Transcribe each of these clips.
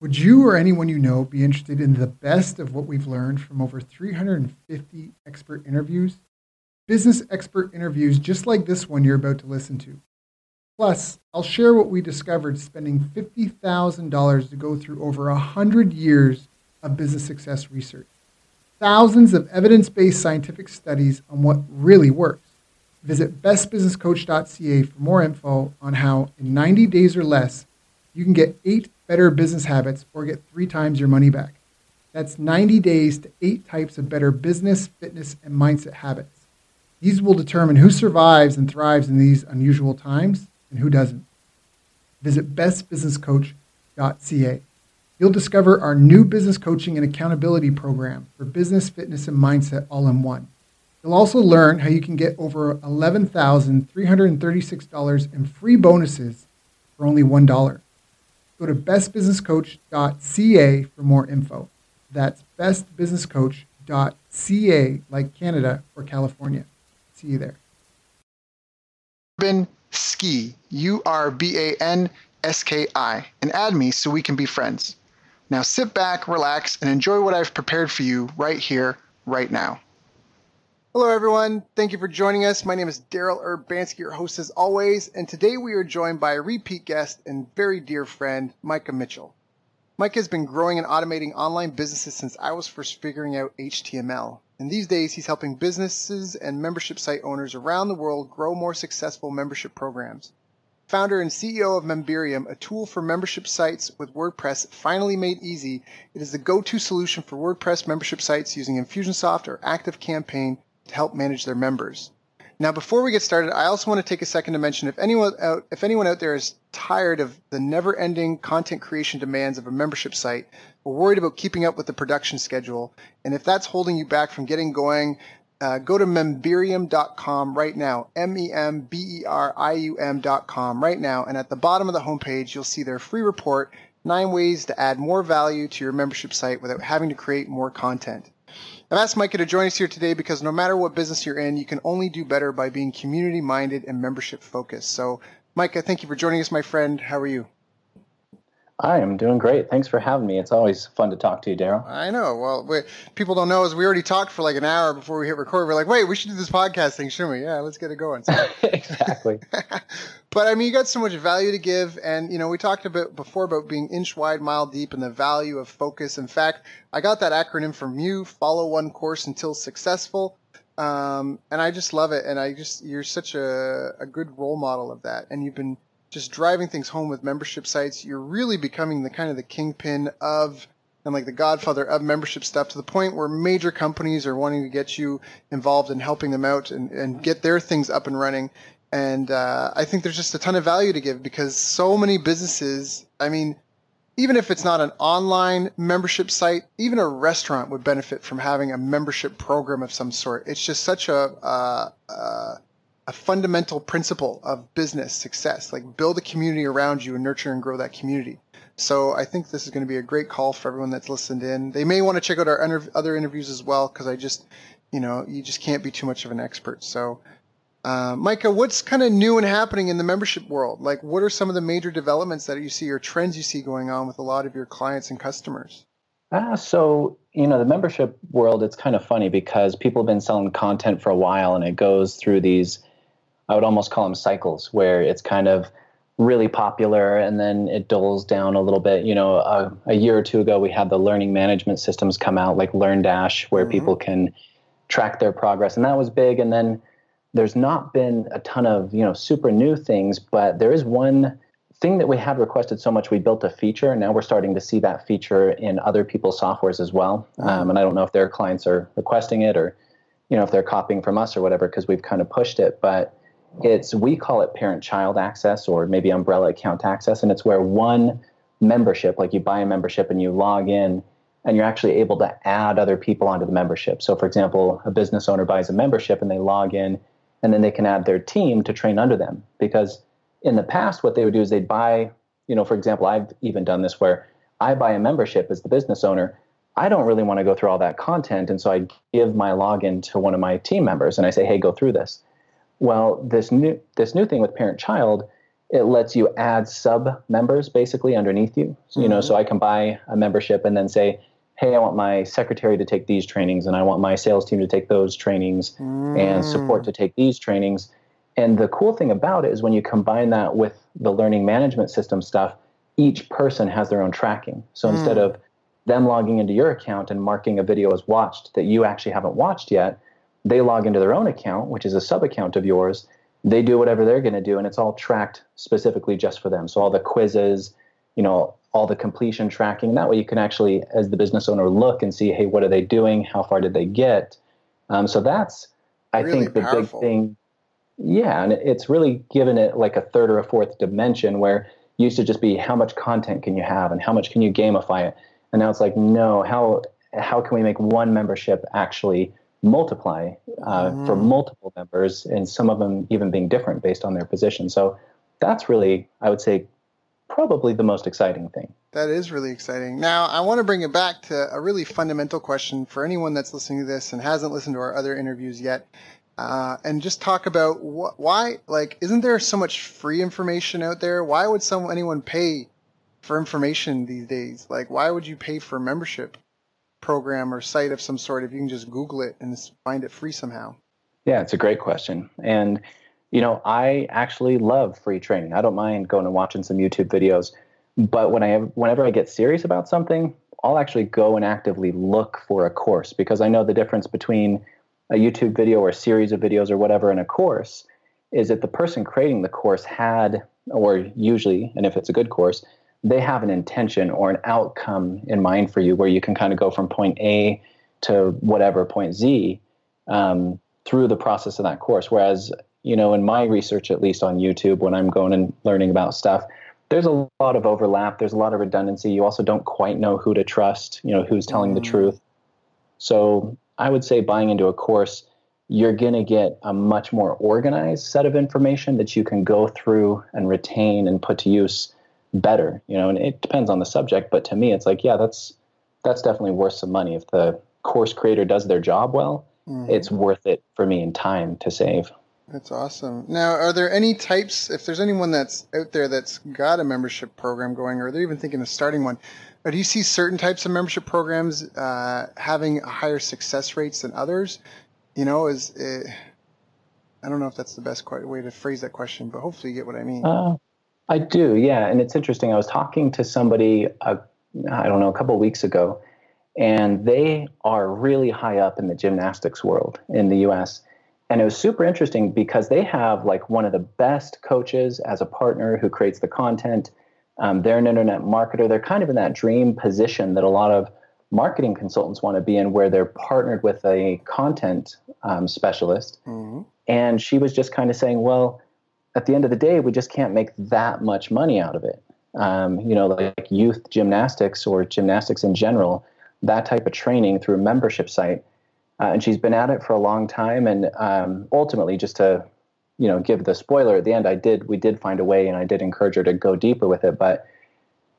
Would you or anyone you know be interested in the best of what we've learned from over 350 expert interviews? Business expert interviews just like this one you're about to listen to. Plus, I'll share what we discovered spending $50,000 to go through over 100 years of business success research. Thousands of evidence based scientific studies on what really works. Visit bestbusinesscoach.ca for more info on how, in 90 days or less, you can get eight better business habits or get three times your money back. That's 90 days to eight types of better business, fitness, and mindset habits. These will determine who survives and thrives in these unusual times and who doesn't. Visit bestbusinesscoach.ca. You'll discover our new business coaching and accountability program for business, fitness, and mindset all in one. You'll also learn how you can get over $11,336 in free bonuses for only $1. Go to bestbusinesscoach.ca for more info. That's bestbusinesscoach.ca, like Canada or California. See you there. Urban Ski, U R B A N S K I, and add me so we can be friends. Now sit back, relax, and enjoy what I've prepared for you right here, right now. Hello, everyone. Thank you for joining us. My name is Daryl Urbanski, your host as always, and today we are joined by a repeat guest and very dear friend, Micah Mitchell. Micah has been growing and automating online businesses since I was first figuring out HTML. And these days, he's helping businesses and membership site owners around the world grow more successful membership programs. Founder and CEO of Memberium, a tool for membership sites with WordPress finally made easy, it is the go-to solution for WordPress membership sites using Infusionsoft or ActiveCampaign to help manage their members. Now, before we get started, I also want to take a second to mention if anyone out if anyone out there is tired of the never-ending content creation demands of a membership site, or worried about keeping up with the production schedule, and if that's holding you back from getting going, uh, go to memberium.com right now, M-E-M-B-E-R-I-U-M.com right now, and at the bottom of the homepage, you'll see their free report, nine ways to add more value to your membership site without having to create more content. I've asked Micah to join us here today because no matter what business you're in, you can only do better by being community minded and membership focused. So, Micah, thank you for joining us, my friend. How are you? I am doing great. Thanks for having me. It's always fun to talk to you, Daryl. I know. Well, we, people don't know is we already talked for like an hour before we hit record. We're like, wait, we should do this podcast thing, shouldn't we? Yeah, let's get it going. So. exactly. but I mean, you got so much value to give, and you know, we talked a bit before about being inch wide, mile deep, and the value of focus. In fact, I got that acronym from you: follow one course until successful. Um, and I just love it. And I just, you're such a, a good role model of that. And you've been just driving things home with membership sites, you're really becoming the kind of the kingpin of and like the godfather of membership stuff to the point where major companies are wanting to get you involved in helping them out and, and get their things up and running. And uh, I think there's just a ton of value to give because so many businesses, I mean, even if it's not an online membership site, even a restaurant would benefit from having a membership program of some sort. It's just such a, uh, uh, a fundamental principle of business success. Like build a community around you and nurture and grow that community. So I think this is going to be a great call for everyone that's listened in. They may want to check out our other interviews as well because I just, you know, you just can't be too much of an expert. So, uh, Micah, what's kind of new and happening in the membership world? Like, what are some of the major developments that you see or trends you see going on with a lot of your clients and customers? Ah, so you know the membership world. It's kind of funny because people have been selling content for a while, and it goes through these I would almost call them cycles where it's kind of really popular and then it dulls down a little bit. You know, a, a year or two ago, we had the learning management systems come out like LearnDash, where mm-hmm. people can track their progress, and that was big. And then there's not been a ton of you know super new things, but there is one thing that we had requested so much we built a feature and now we're starting to see that feature in other people's softwares as well mm-hmm. um, and i don't know if their clients are requesting it or you know if they're copying from us or whatever because we've kind of pushed it but it's we call it parent child access or maybe umbrella account access and it's where one membership like you buy a membership and you log in and you're actually able to add other people onto the membership. So for example a business owner buys a membership and they log in and then they can add their team to train under them. Because in the past what they would do is they'd buy you know for example i've even done this where i buy a membership as the business owner. I don't really want to go through all that content and so i give my login to one of my team members and i say hey go through this well, this new this new thing with parent child it lets you add sub members basically underneath you. So, you know, Mm-hmm. so I can buy a membership and then say, hey, I want my secretary to take these trainings and I want my sales team to take those trainings and support Mm. to take these trainings. And the cool thing about it is when you combine that with the learning management system stuff, each person has their own tracking. So Mm. instead of them logging into your account and marking a video as watched that you actually haven't watched yet, they log into their own account, which is a sub account of yours. They do whatever they're going to do, and it's all tracked specifically just for them. So all the quizzes, you know, all the completion tracking. That way, you can actually, as the business owner, look and see, hey, what are they doing? How far did they get? Um, so that's, I Really think, the powerful. big thing. Yeah, and it's really given it like a third or a fourth dimension where it used to just be how much content can you have and how much can you gamify it, and now it's like no, how how can we make one membership actually multiply uh, for Mm. multiple members, and some of them even being different based on their position. So that's really, I would say, probably the most exciting thing. That is really exciting. Now, I want to bring it back to a really fundamental question for anyone that's listening to this and hasn't listened to our other interviews yet, uh, and just talk about wh- why, like, isn't there so much free information out there? Why would some anyone pay for information these days? Like, why would you pay for membership program or site of some sort if you can just Google it and find it free somehow? Yeah, it's a great question. And, you know, I actually love free training. I don't mind going and watching some YouTube videos. But when I have, whenever I get serious about something, I'll actually go and actively look for a course because I know the difference between a YouTube video or a series of videos or whatever in a course is that the person creating the course had, or usually, and if it's a good course, they have an intention or an outcome in mind for you where you can kind of go from point A to whatever point Z um, through the process of that course. Whereas, you know, in my research, at least on YouTube, when I'm going and learning about stuff, there's a lot of overlap. There's a lot of redundancy. You also don't quite know who to trust, you know, who's telling the Mm. truth. So I would say buying into a course, you're going to get a much more organized set of information that you can go through and retain and put to use better, you know, and it depends on the subject. But to me, it's like, yeah, that's, that's definitely worth some money. If the course creator does their job well, Mhm. it's worth it for me in time to save. That's awesome. Now, are there any types, if there's anyone that's out there that's got a membership program going, or they're even thinking of starting one, or do you see certain types of membership programs uh, having higher success rates than others? You know, is uh, I don't know if that's the best way to phrase that question, but hopefully you get what I mean. Uh, I do, yeah. And it's interesting. I was talking to somebody, uh, I don't know, a couple of weeks ago, and they are really high up in the gymnastics world in the US. And it was super interesting because they have like one of the best coaches as a partner who creates the content. Um, they're an internet marketer. They're kind of in that dream position that a lot of marketing consultants want to be in, where they're partnered with a content um, specialist. hmm And she was just kind of saying, well, at the end of the day, we just can't make that much money out of it. Um, you know, like youth gymnastics or gymnastics in general, that type of training through a membership site. Uh, and she's been at it for a long time. And um, ultimately, just to, you know, give the spoiler at the end, I did, we did find a way and I did encourage her to go deeper with it. But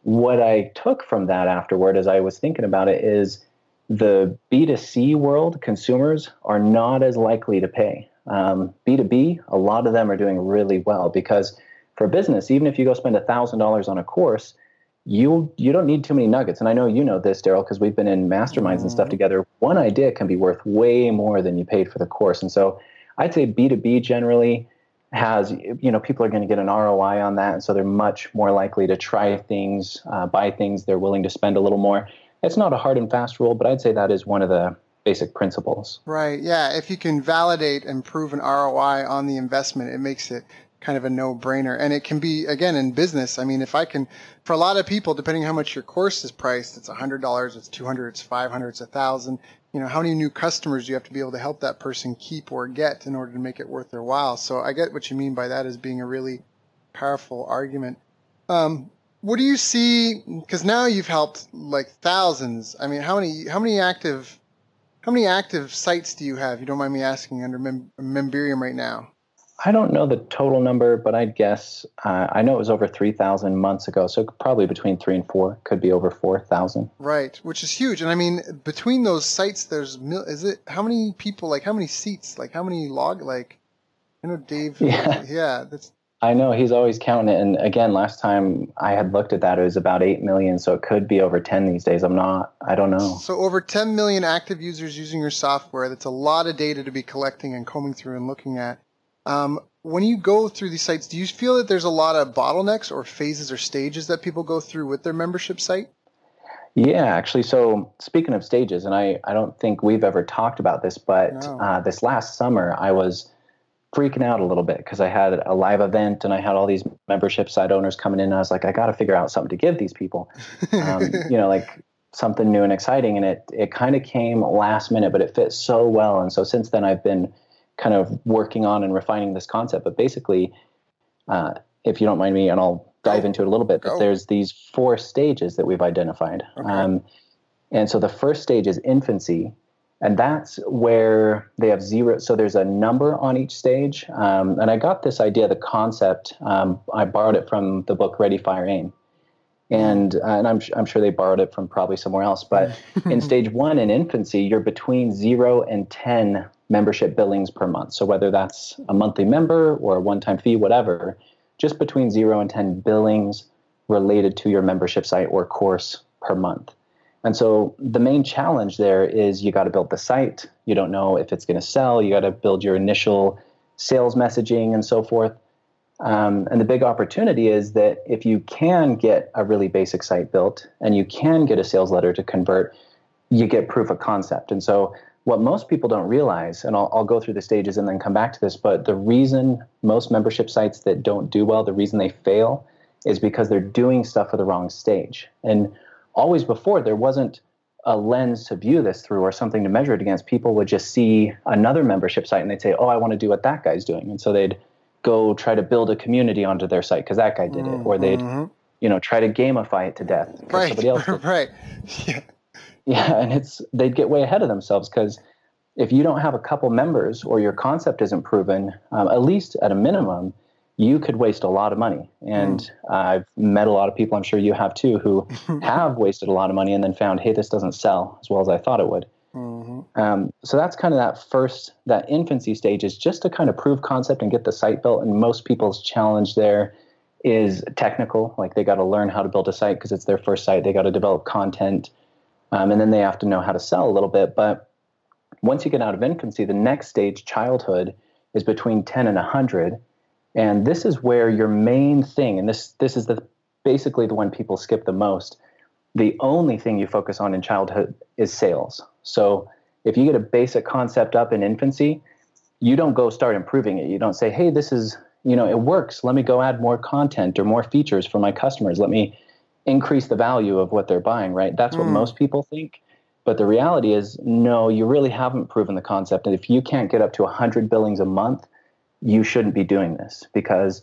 what I took from that afterward, as I was thinking about it, is the B2C world, consumers are not as likely to pay. Um, B2B, a lot of them are doing really well because for business, even if you go spend $1,000 on a course, you you don't need too many nuggets. And I know you know this, Daryl, because we've been in masterminds and stuff Mhm. together. One idea can be worth way more than you paid for the course. And so I'd say B2B generally has, you know, people are going to get an ROI on that. And so they're much more likely to try things, uh, buy things. They're willing to spend a little more. It's not a hard and fast rule, but I'd say that is one of the basic principles. Right. Yeah. If you can validate and prove an ROI on the investment, it makes it kind of a no brainer. And it can be, again, in business. I mean, if I can, for a lot of people, depending how much your course is priced, it's $100, it's 200 it's 500 it's 1000 You know, how many new customers do you have to be able to help that person keep or get in order to make it worth their while? So I get what you mean by that as being a really powerful argument. Um, what do you see? Because now you've helped like thousands. I mean, how many, how many active how many active sites do you have? You don't mind me asking under Mem- Memberium right now? I don't know the total number, but I'd guess uh, I know it was over 3,000 months ago. So probably between three and four, could be over 4,000. Right, which is huge. And I mean, between those sites, there's mil- is it how many people? Like how many seats? Like how many log? Like I know Dave. Yeah. yeah, that's I know he's always counting it. And again, last time I had looked at that, it was about 8 million. So it could be over 10 these days. I'm not, I don't know. So over 10 million active users using your software. That's a lot of data to be collecting and combing through and looking at. Um, when you go through these sites, do you feel that there's a lot of bottlenecks or phases or stages that people go through with their membership site? Yeah, actually. So speaking of stages, and I, I don't think we've ever talked about this, but No. uh, this last summer I was freaking out a little bit because I had a live event and I had all these membership site owners coming in. And I was like, I got to figure out something to give these people, um, you know, like something new and exciting. And it it kind of came last minute, but it fit so well. And so since then, I've been kind of working on and refining this concept. But basically, uh, if you don't mind me, and I'll dive into it a little bit, Go. but there's these four stages that we've identified. Okay. Um, and so the first stage is infancy, and that's where they have zero. So there's a number on each stage. Um, and I got this idea, the concept. Um, I borrowed it from the book Ready, Fire, Aim. And, uh, and I'm, I'm sure they borrowed it from probably somewhere else. But in stage one in infancy, you're between zero and 10 membership billings per month. So whether that's a monthly member or a one time fee, whatever, just between zero and 10 billings related to your membership site or course per month. And so the main challenge there is you got to build the site. You don't know if it's going to sell. You got to build your initial sales messaging and so forth. Um, and the big opportunity is that if you can get a really basic site built and you can get a sales letter to convert, you get proof of concept. And so what most people don't realize, and I'll, I'll go through the stages and then come back to this, but the reason most membership sites that don't do well, the reason they fail is because they're doing stuff for the wrong stage. And always before, there wasn't a lens to view this through or something to measure it against. People would just see another membership site and they'd say, Oh, I want to do what that guy's doing. And so they'd go try to build a community onto their site because that guy did it. Or they'd, Mhm. you know, try to gamify it to death right, somebody else did. right. Yeah. Yeah, and it's they'd get way ahead of themselves because if you don't have a couple members or your concept isn't proven, um, at least at a minimum, you could waste a lot of money. And I've met a lot of people, I'm sure you have too, who have wasted a lot of money and then found, hey, this doesn't sell as well as I thought it would. Mhm. Um, so that's kind of that first, that infancy stage is just to kind of prove concept and get the site built. And most people's challenge there is technical. Like they got to learn how to build a site because it's their first site. They got to develop content. Um, and then they have to know how to sell a little bit. But once you get out of infancy, the next stage, childhood, is between 10 and 100. And this is where your main thing, and this this is the basically the one people skip the most. The only thing you focus on in childhood is sales. So if you get a basic concept up in infancy, you don't go start improving it. You don't say, "Hey, this is you know it works. Let me go add more content or more features for my customers. Let me increase the value of what they're buying." Right? That's what Mm. most people think. But the reality is, no, you really haven't proven the concept. And if you can't get up to 100 billings a month, you shouldn't be doing this because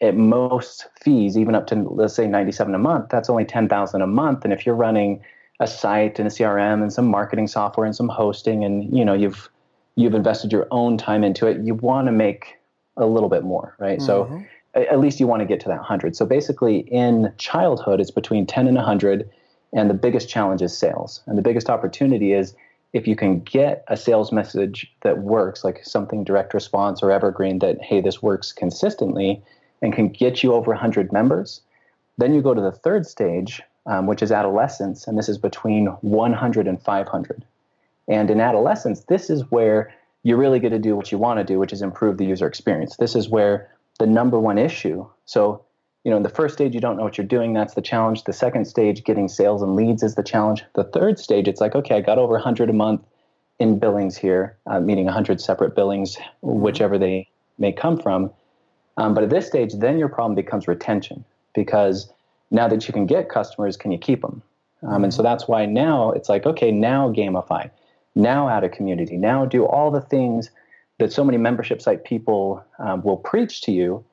at most fees, even up to let's say 97 a month, that's only 10,000 a month. And if you're running a site and a CRM and some marketing software and some hosting, and you know you've you've invested your own time into it, you want to make a little bit more, right? So Mhm. a- at least you want to get to that 100. So basically, in childhood, it's between 10 and 100, and the biggest challenge is sales. And the biggest opportunity is if you can get a sales message that works, like something direct response or evergreen that, hey, this works consistently and can get you over 100 members, then you go to the third stage, um, which is adolescence, and this is between 100 and 500. And in adolescence, this is where you're really going to do what you want to do, which is improve the user experience. This is where the number one issue. So, you know, in the first stage, you don't know what you're doing. That's the challenge. The second stage, getting sales and leads, is the challenge. The third stage, it's like, okay, I got over 100 a month in billings here, uh, meaning 100 separate billings, whichever they may come from. Um, but at this stage, then your problem becomes retention because now that you can get customers, can you keep them? Um, and so that's why now it's like, okay, now gamify, now add a community, now do all the things that so many membership site people um, will preach to you,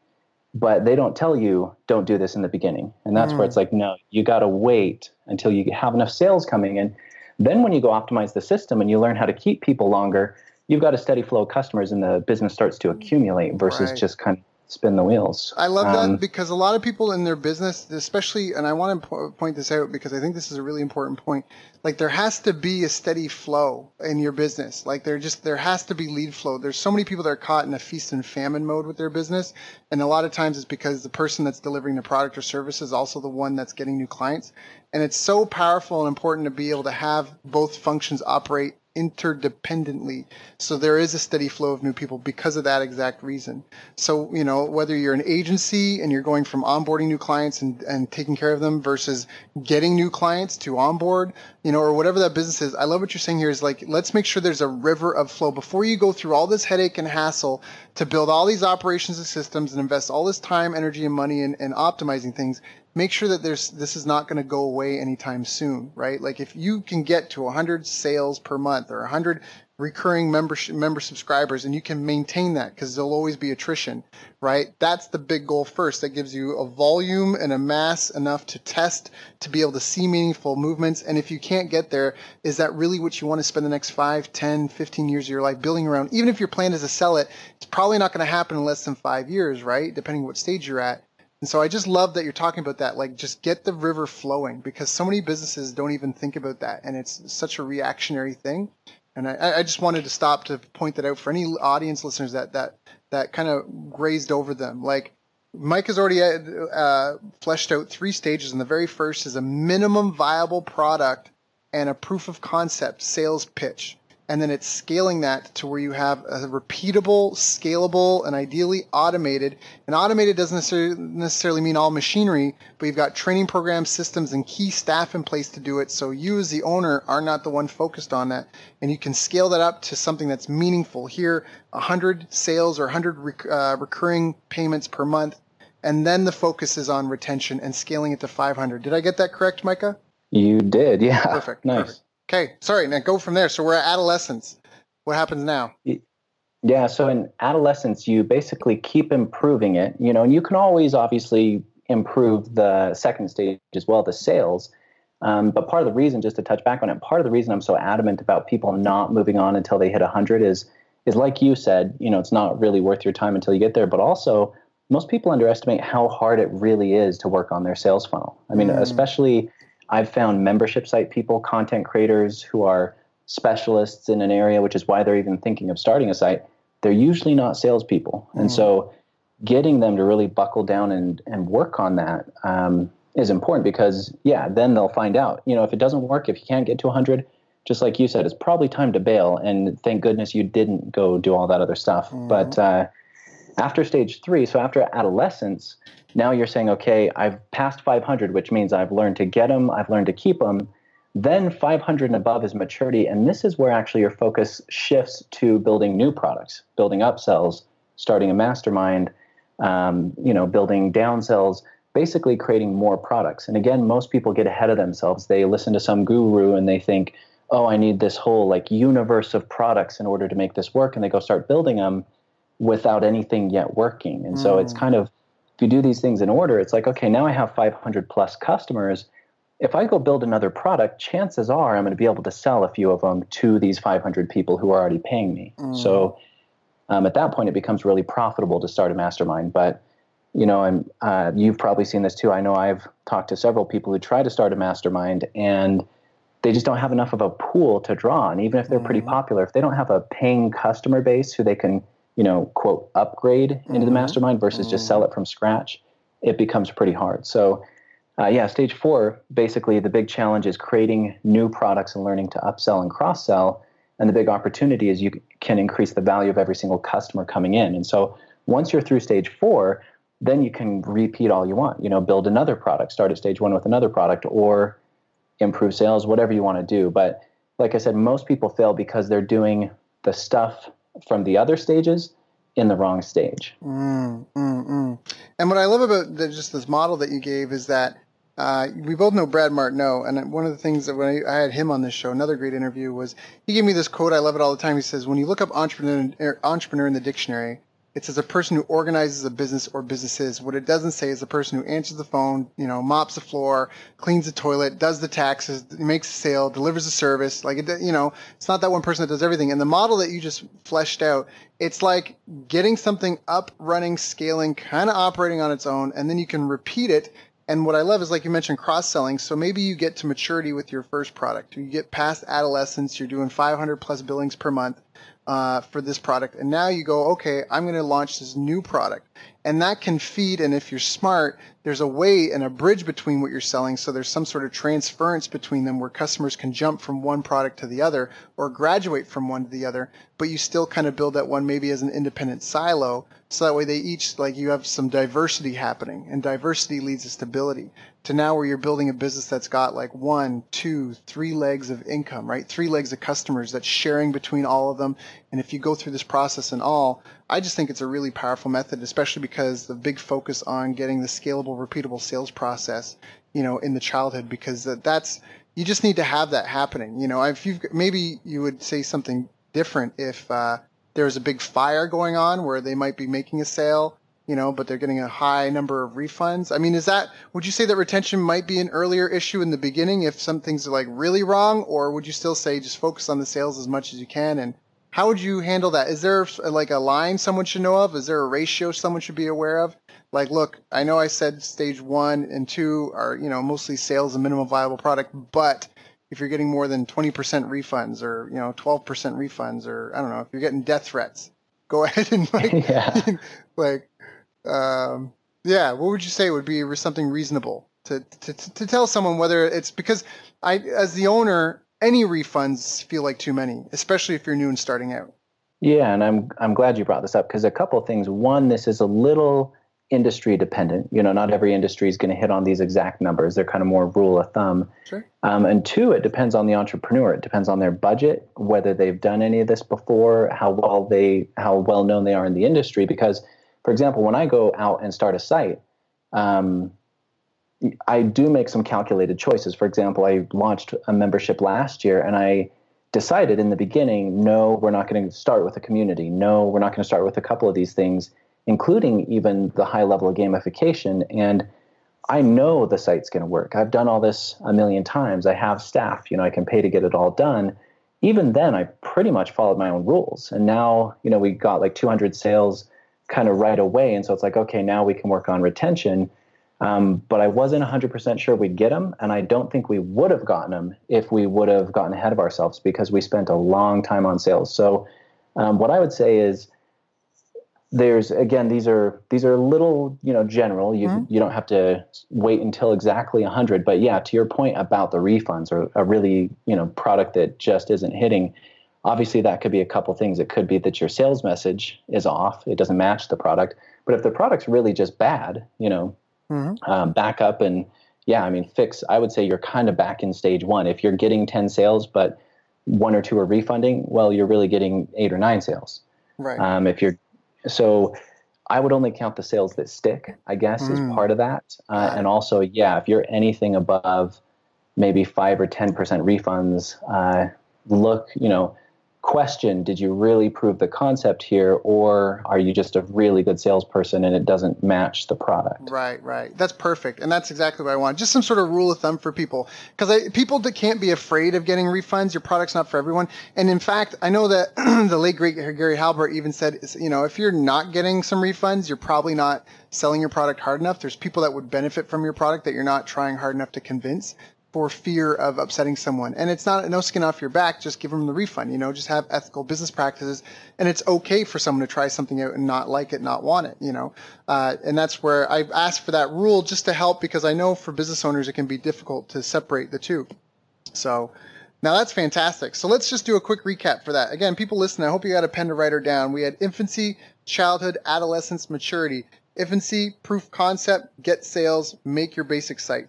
but they don't tell you don't do this in the beginning. And that's where Mm. it's like, no, you got to wait until you have enough sales coming in. Then when you go optimize the system and you learn how to keep people longer, you've got a steady flow of customers and the business starts to accumulate versus Right. just kind of spin the wheels. I love um, that because a lot of people in their business, especially, and I want to po- point this out because I think this is a really important point. Like there has to be a steady flow in your business. Like there just there has to be lead flow. There's so many people that are caught in a feast and famine mode with their business, and a lot of times it's because the person that's delivering the product or service is also the one that's getting new clients. And it's so powerful and important to be able to have both functions operate interdependently. So there is a steady flow of new people because of that exact reason. So, you know, whether you're an agency and you're going from onboarding new clients and, and taking care of them versus getting new clients to onboard, you know, or whatever that business is, I love what you're saying here is like, let's make sure there's a river of flow before you go through all this headache and hassle to build all these operations and systems and invest all this time, energy, and money in, in optimizing things make sure that there's this is not going to go away anytime soon, right? Like if you can get to 100 sales per month or 100 recurring membership member subscribers and you can maintain that because there'll always be attrition, right? That's the big goal first. That gives you a volume and a mass enough to test to be able to see meaningful movements. And if you can't get there, is that really what you want to spend the next 5, 10, 15 years of your life building around? Even if your plan is to sell it, it's probably not going to happen in less than 5 years, right? Depending what stage you're at. And so I just love that you're talking about that. Like, just get the river flowing because so many businesses don't even think about that. And it's such a reactionary thing. And I, I just wanted to stop to point that out for any audience listeners that, that, that kind of grazed over them. Like, Mike has already uh, fleshed out three stages. And the very first is a minimum viable product and a proof of concept sales pitch and then it's scaling that to where you have a repeatable, scalable, and ideally automated. And automated doesn't necessarily, mean all machinery, but you've got training programs, systems, and key staff in place to do it. So you, as the owner, are not the one focused on that, and you can scale that up to something that's meaningful. Here, 100 sales or 100 rec- uh, recurring payments per month, and then the focus is on retention and scaling it to 500. Did I get that correct, Micah? You did, yeah. Perfect. Nice. Perfect. Okay, sorry. Now go from there. So we're at adolescence. What happens now? Yeah. So in adolescence, you basically keep improving it. You know, and you can always obviously improve the second stage as well, the sales. Um, but part of the reason, just to touch back on it, part of the reason I'm so adamant about people not moving on until they hit 100 is, is like you said, you know, it's not really worth your time until you get there. But also, most people underestimate how hard it really is to work on their sales funnel. I mean, mm. especially I've found membership site people, content creators who are specialists in an area, which is why they're even thinking of starting a site. They're usually not salespeople. Mm. And so getting them to really buckle down and, and work on that um, is important because, yeah, then they'll find out. You know, if it doesn't work, if you can't get to 100, just like you said, it's probably time to bail. And thank goodness you didn't go do all that other stuff. Mm. But uh, after stage three, so after adolescence, now you're saying, okay, I've passed 500, which means I've learned to get them, I've learned to keep them. Then 500 and above is maturity, and this is where actually your focus shifts to building new products, building upsells, starting a mastermind, um, you know, building downsells, basically creating more products. And again, most people get ahead of themselves. They listen to some guru and they think, oh, I need this whole like universe of products in order to make this work, and they go start building them without anything yet working. And so it's mm. kind of you do these things in order, it's like, okay, now I have 500 plus customers. If I go build another product, chances are I'm going to be able to sell a few of them to these 500 people who are already paying me. Mm. So um, at that point, it becomes really profitable to start a mastermind. But you know, and uh, you've probably seen this too. I know I've talked to several people who try to start a mastermind and they just don't have enough of a pool to draw on. Even if they're mm. pretty popular, if they don't have a paying customer base who they can you know, quote, upgrade into mm-hmm. the mastermind versus mm-hmm. just sell it from scratch, it becomes pretty hard. So, uh, yeah, stage four, basically the big challenge is creating new products and learning to upsell and cross sell. And the big opportunity is you can increase the value of every single customer coming in. And so once you're through stage four, then you can repeat all you want. You know, build another product, start at stage one with another product, or improve sales, whatever you want to do. But like I said, most people fail because they're doing the stuff from the other stages in the wrong stage. Mm, mm, mm. And what I love about the, just this model that you gave is that uh, we both know Brad Martineau, and one of the things that when I, I, had him on this show, another great interview was he gave me this quote. I love it all the time. He says, "When you look up entrepreneur, er, entrepreneur in the dictionary, It says a person who organizes a business or businesses. What it doesn't say is a person who answers the phone, you know, mops the floor, cleans the toilet, does the taxes, makes a sale, delivers a service. Like, it, you know, it's not that one person that does everything. And the model that you just fleshed out, it's like getting something up, running, scaling, kind of operating on its own, and then you can repeat it and what I love is like you mentioned cross selling. So maybe you get to maturity with your first product. You get past adolescence. You're doing 500 plus billings per month uh, for this product. And now you go, okay, I'm going to launch this new product. And that can feed, and if you're smart, there's a way and a bridge between what you're selling. So there's some sort of transference between them where customers can jump from one product to the other or graduate from one to the other. But you still kind of build that one maybe as an independent silo. So that way they each, like you have some diversity happening and diversity leads to stability to now where you're building a business that's got like one, two, three legs of income, right? Three legs of customers that's sharing between all of them. And if you go through this process and all, I just think it's a really powerful method, especially because the big focus on getting the scalable, repeatable sales process, you know, in the childhood, because that's, you just need to have that happening. You know, if you maybe you would say something different if, uh, there was a big fire going on where they might be making a sale you know, but they're getting a high number of refunds. I mean, is that, would you say that retention might be an earlier issue in the beginning if something's like really wrong, or would you still say just focus on the sales as much as you can? And how would you handle that? Is there like a line someone should know of? Is there a ratio someone should be aware of? Like, look, I know I said stage one and two are, you know, mostly sales and minimum viable product, but if you're getting more than 20% refunds or, you know, 12% refunds or I don't know, if you're getting death threats, go ahead and like, yeah. like um, yeah, what would you say would be something reasonable to, to, to tell someone whether it's because I, as the owner, any refunds feel like too many, especially if you're new and starting out. Yeah, and I'm I'm glad you brought this up because a couple of things. One, this is a little industry dependent. You know, not every industry is going to hit on these exact numbers. They're kind of more rule of thumb. Sure. Um, and two, it depends on the entrepreneur. It depends on their budget, whether they've done any of this before, how well they how well known they are in the industry. Because for example, when I go out and start a site, um, I do make some calculated choices. For example, I launched a membership last year and I decided in the beginning no, we're not going to start with a community. No, we're not going to start with a couple of these things, including even the high level of gamification. And I know the site's going to work. I've done all this a million times. I have staff, you know, I can pay to get it all done. Even then, I pretty much followed my own rules. And now, you know, we got like 200 sales kind of right away. And so it's like, okay, now we can work on retention. Um, but I wasn't 100% sure we'd get them. And I don't think we would have gotten them if we would have gotten ahead of ourselves because we spent a long time on sales. So um, what I would say is, there's again these are these are a little you know general you mm-hmm. you don't have to wait until exactly 100 but yeah to your point about the refunds or a really you know product that just isn't hitting Obviously, that could be a couple things. It could be that your sales message is off; it doesn't match the product. But if the product's really just bad, you know, mm-hmm. um, back up and yeah, I mean, fix. I would say you're kind of back in stage one. If you're getting ten sales, but one or two are refunding, well, you're really getting eight or nine sales. Right. Um, if you're so, I would only count the sales that stick. I guess mm. is part of that, uh, and also yeah, if you're anything above maybe five or ten percent refunds, uh, look, you know, question did you really prove the concept here or are you just a really good salesperson and it doesn't match the product? Right right. That's perfect and that's exactly what i want. Just some sort of rule of thumb for people because people that can't be afraid of getting refunds your product's not for everyone and in fact i know that the late great gary halbert even said you know if you're not getting some refunds you're probably not selling your product hard enough. There's people that would benefit from your product that you're not trying hard enough to convince for fear of upsetting someone. And it's not no skin off your back. Just give them the refund. You know, just have ethical business practices. And it's okay for someone to try something out and not like it, not want it. You know, uh, and that's where I've asked for that rule just to help because I know for business owners it can be difficult to separate the two. So. Now that's fantastic. So let's just do a quick recap for that. Again, people listen, I hope you got a pen to write her down. We had infancy, childhood, adolescence, maturity. Infancy, proof concept, get sales, make your basic site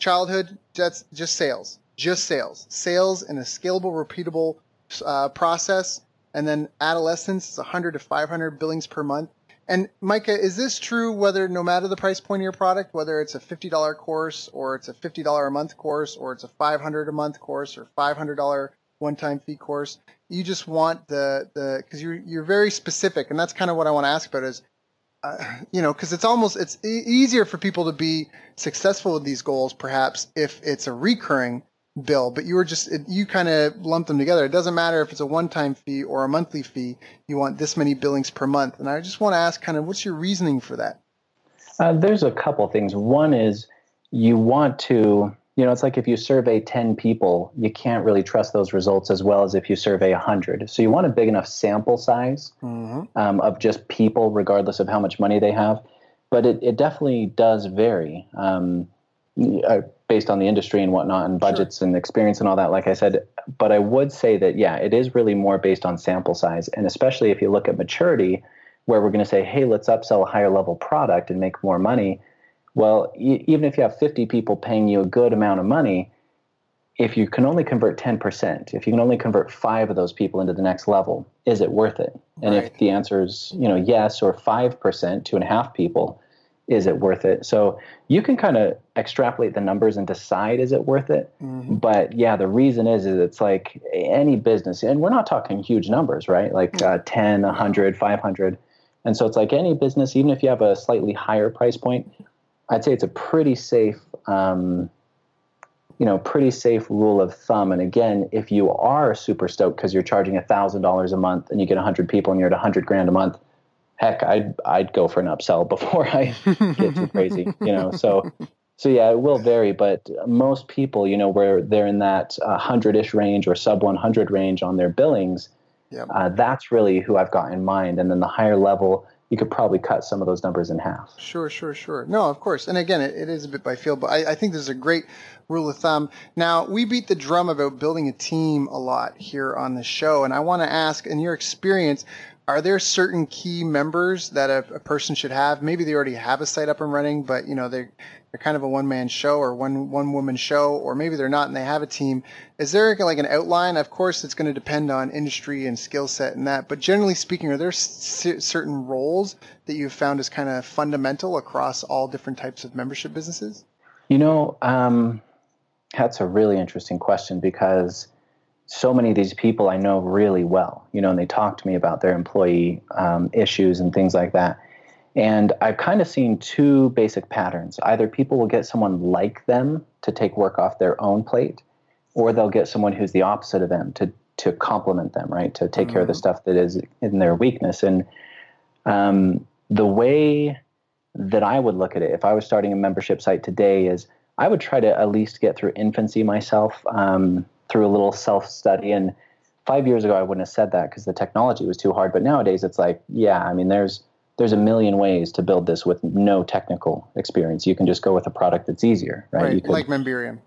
childhood, that's just sales, just sales, sales in a scalable, repeatable uh, process. And then adolescence is 100 to 500 billings per month. And Micah, is this true whether no matter the price point of your product, whether it's a $50 course or it's a $50 a month course or it's a 500 a month course or $500 one-time fee course. You just want the the because you're you're very specific, and that's kind of what I want to ask about is. You know, because it's almost it's e- easier for people to be successful with these goals, perhaps if it's a recurring bill, but you were just you kind of lump them together. It doesn't matter if it's a one-time fee or a monthly fee. You want this many billings per month, and I just want to ask, kind of, what's your reasoning for that? Uh, there's a couple things. One is you want to, you know, it's like if you survey 10 people, you can't really trust those results as well as if you survey 100. So you want a big enough sample size mm-hmm. um, of just people, regardless of how much money they have. But it, it definitely does vary. Um, uh, based on the industry and whatnot and budgets sure. and experience and all that like i said but i would say that yeah it is really more based on sample size and especially if you look at maturity where we're going to say hey let's upsell a higher level product and make more money well e- even if you have 50 people paying you a good amount of money if you can only convert 10% if you can only convert five of those people into the next level is it worth it and right. if the answer is you know yes or 5% two and a half people is it worth it? So you can kind of extrapolate the numbers and decide is it worth it. Mm-hmm. But yeah, the reason is is it's like any business, and we're not talking huge numbers, right? Like uh, 10, 100, 500. And so it's like any business, even if you have a slightly higher price point, I'd say it's a pretty safe, um, you know, pretty safe rule of thumb. And again, if you are super stoked because you're charging a thousand dollars a month and you get a hundred people and you're at a hundred grand a month, heck, I'd I'd go for an upsell before I get too crazy, you know. So so yeah, it will vary, but most people, you know, where they're in that hundred-ish range or sub 100 range on their billings, yep. uh, that's really who I've got in mind. And then the higher level, you could probably cut some of those numbers in half. Sure, sure, sure. No, of course. And again, it, it is a bit by feel, but I, I think this is a great rule of thumb. Now, we beat the drum about building a team a lot here on the show, and I want to ask, in your experience, are there certain key members that a, a, person should have? Maybe they already have a site up and running, but you know they're they're kind of a one man show or one one woman show, or maybe they're not and they have a team. Is there like an outline? Of course, it's going to depend on industry and skill set and that, but generally speaking, are there c- certain roles that you've found as kind of fundamental across all different types of membership businesses? You know, um, that's a really interesting question because so many of these people I know really well, you know, and they talk to me about their employee um, issues and things like that. And I've kind of seen two basic patterns. Either people will get someone like them to take work off their own plate, or they'll get someone who's the opposite of them to to complement them, right? To take mm-hmm. care of the mm-hmm. stuff that is in their weakness. And um, the way that I would look at it, if I was starting a membership site today, is I would try to at least get through infancy myself. Um, through a little self study. And five years ago, I wouldn't have said that because the technology was too hard. But nowadays, it's like, yeah, I mean, there's there's a million ways to build this with no technical experience. You can just go with a product that's easier, right? right could, like Memberium.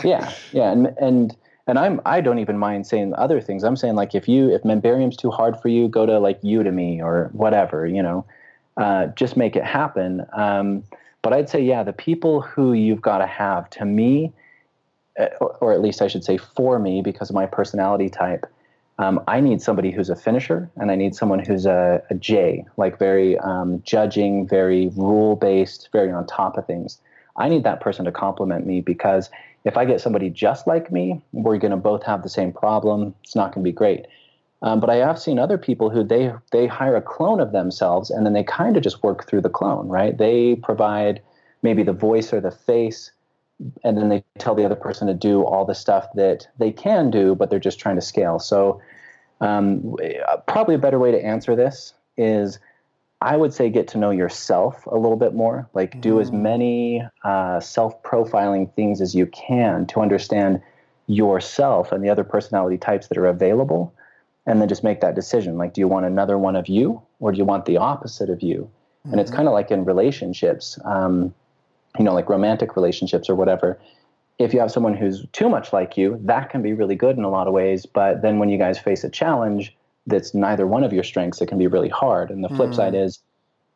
yeah, yeah, and and and I'm I don't even mind saying other things. I'm saying like if you if Memberium's too hard for you, go to like Udemy or whatever, you know, uh, just make it happen. Um, but I'd say yeah, the people who you've got to have to me or at least I should say for me because of my personality type, um, I need somebody who's a finisher and I need someone who's a, a J, like very um, judging, very rule based, very on top of things. I need that person to complement me because if I get somebody just like me, we're going to both have the same problem. It's not going to be great. Um, but I have seen other people who they they hire a clone of themselves and then they kind of just work through the clone, right? They provide maybe the voice or the face, and then they tell the other person to do all the stuff that they can do, but they're just trying to scale. So, um, probably a better way to answer this is I would say get to know yourself a little bit more. Like, mm. do as mm. many uh, self profiling things as you can to understand yourself and the other personality types that are available. And then just make that decision. Like, do you want another one of you or do you want the opposite of you? Mm-hmm. And it's mm-hmm. kind of like in relationships. Um, you know, like romantic relationships or whatever, if you have someone who's too much like you, that can be really good in a lot of ways. But then when you guys face a challenge that's neither one of your strengths, it can be really hard. And the flip mm. side is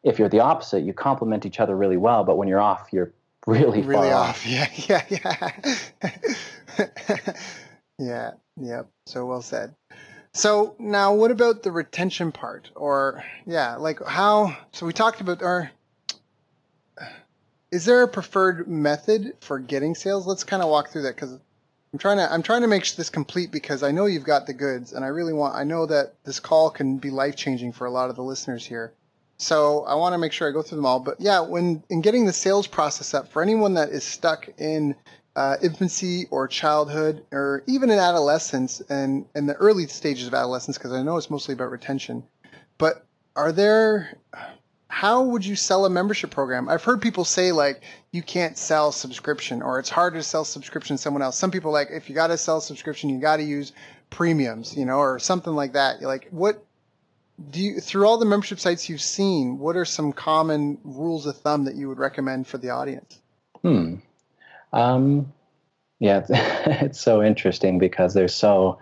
if you're the opposite, you complement each other really well, but when you're off, you're really, really off. off. Yeah, yeah, yeah. yeah, yeah. So well said. So now what about the retention part? Or yeah, like how so we talked about our is there a preferred method for getting sales? Let's kind of walk through that because I'm trying to I'm trying to make this complete because I know you've got the goods, and I really want I know that this call can be life changing for a lot of the listeners here. So I want to make sure I go through them all. But yeah, when in getting the sales process up for anyone that is stuck in uh, infancy or childhood or even in adolescence and in the early stages of adolescence, because I know it's mostly about retention. But are there how would you sell a membership program? I've heard people say like you can't sell subscription or it's hard to sell subscription to someone else. Some people like if you got to sell subscription, you got to use premiums, you know, or something like that. Like what do you through all the membership sites you've seen, what are some common rules of thumb that you would recommend for the audience? Hmm. Um, yeah, it's so interesting because there's so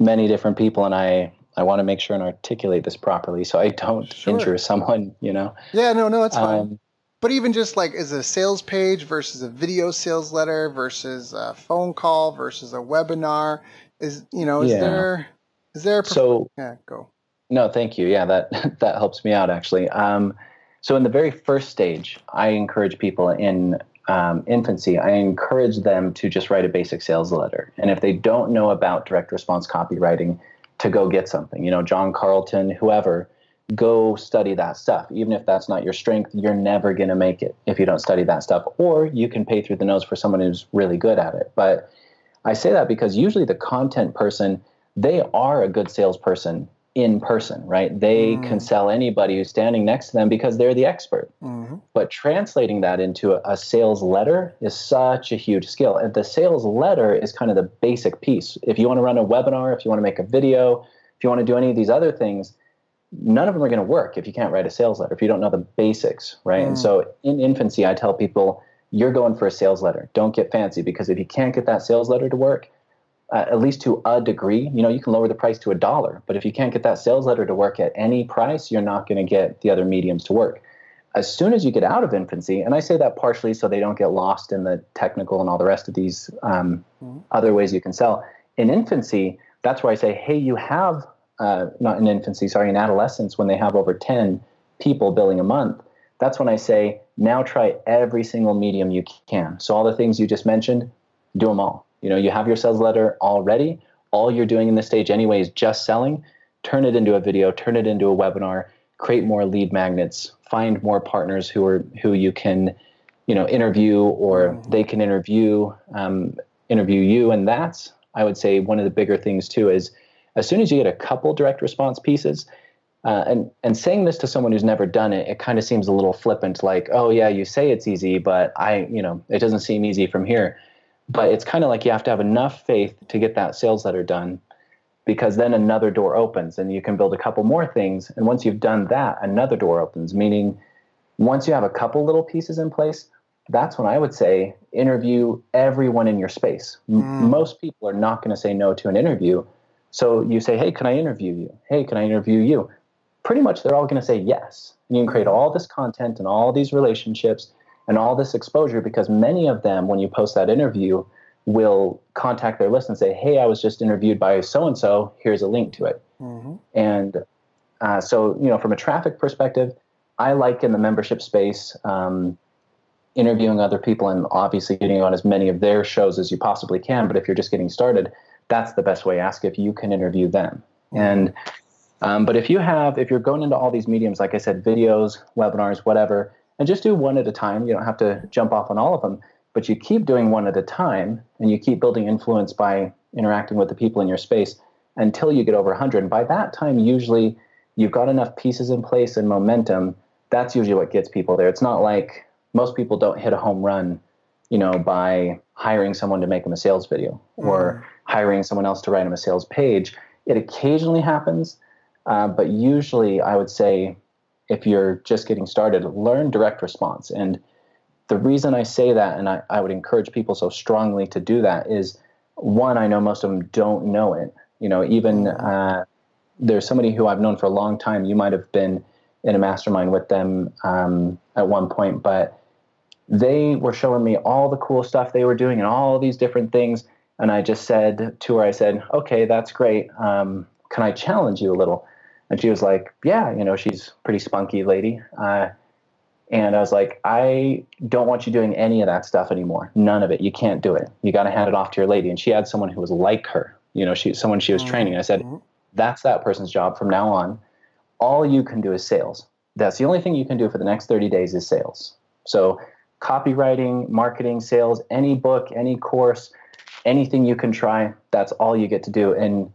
many different people, and I I want to make sure and articulate this properly so I don't sure. injure someone, you know? Yeah, no, no, it's fine. Um, but even just like is a sales page versus a video sales letter versus a phone call versus a webinar is you know is yeah. there is there a prof- so yeah go no thank you yeah that that helps me out actually um, so in the very first stage i encourage people in um, infancy i encourage them to just write a basic sales letter and if they don't know about direct response copywriting to go get something. You know, John Carlton, whoever, go study that stuff. Even if that's not your strength, you're never going to make it if you don't study that stuff. Or you can pay through the nose for someone who's really good at it. But I say that because usually the content person, they are a good salesperson in person, right? They mm. can sell anybody who's standing next to them because they're the expert. Mm-hmm. But translating that into a, a, sales letter is such a huge skill. And the sales letter is kind of the basic piece. If you want to run a webinar, if you want to make a video, if you want to do any of these other things, none of them are going to work if you can't write a sales letter, if you don't know the basics, right? Mm. And so in infancy, I tell people, you're going for a sales letter. Don't get fancy because if you can't get that sales letter to work, uh, at least to a degree. You know, you can lower the price to a dollar, but if you can't get that sales letter to work at any price, you're not going to get the other mediums to work. As soon as you get out of infancy, and I say that partially so they don't get lost in the technical and all the rest of these um, mm-hmm. other ways you can sell. In infancy, that's where I say, hey, you have, uh, not in infancy, sorry, in adolescence, when they have over 10 people billing a month, that's when I say, now try every single medium you can. So all the things you just mentioned, do them all you know, you have your sales letter already. All you're doing in this stage anyway is just selling. Turn it into a video, turn it into a webinar, create more lead magnets, find more partners who are who you can, you know, interview or they can interview um, interview you. And that's I would say one of the bigger things too is as soon as you get a couple direct response pieces, uh, and and saying this to someone who's never done it, it kind of seems a little flippant, like, oh yeah, you say it's easy, but I, you know, it doesn't seem easy from here. But it's kind of like you have to have enough faith to get that sales letter done because then another door opens and you can build a couple more things. And once you've done that, another door opens, meaning once you have a couple little pieces in place, that's when I would say interview everyone in your space. Mm. most people are not going to say no to an interview. So you say, hey, can I interview you? Hey, can I interview you? Pretty much they're all going to say yes. And you can create all this content and all these relationships and all this exposure because many of them, when you post that interview, will contact their list and say, Hey, I was just interviewed by so and so. Here's a link to it. Mm-hmm. And uh, so, you know, from a traffic perspective, I like in the membership space um, interviewing other people and obviously getting on as many of their shows as you possibly can. But if you're just getting started, that's the best way. Ask if you can interview them. Mm-hmm. And um, but if you have, if you're going into all these mediums, like I said, videos, webinars, whatever, and just do one at a time. You don't have to jump off on all of them, but you keep doing one at a time and you keep building influence by interacting with the people in your space until you get over 100. And by that time, usually you've got enough pieces in place and momentum. That's usually what gets people there. It's not like most people don't hit a home run, you know, by hiring someone to make them a sales video or mm. hiring someone else to write them a sales page. It occasionally happens, uh, but usually I would say if you're just getting started, learn direct response. And the reason I say that, and I, I would encourage people so strongly to do that, is one, I know most of them don't know it. You know, even uh, there's somebody who I've known for a long time. You might have been in a mastermind with them um, at one point, but they were showing me all the cool stuff they were doing and all these different things. And I just said to her, I said, okay, that's great. Um, can I challenge you a little? And she was like, yeah, you know, she's pretty spunky lady. Uh, And I was like, I don't want you doing any of that stuff anymore. None of it. You can't do it. You got to hand it off to your lady. And she had someone who was like her, you know, she, someone she was training. I said, Mm-hmm. that's that person's job from now on. All you can do is sales. That's the only thing you can do for the next 30 days is sales. So copywriting, marketing, sales, any book, any course, anything you can try, that's all you get to do. And,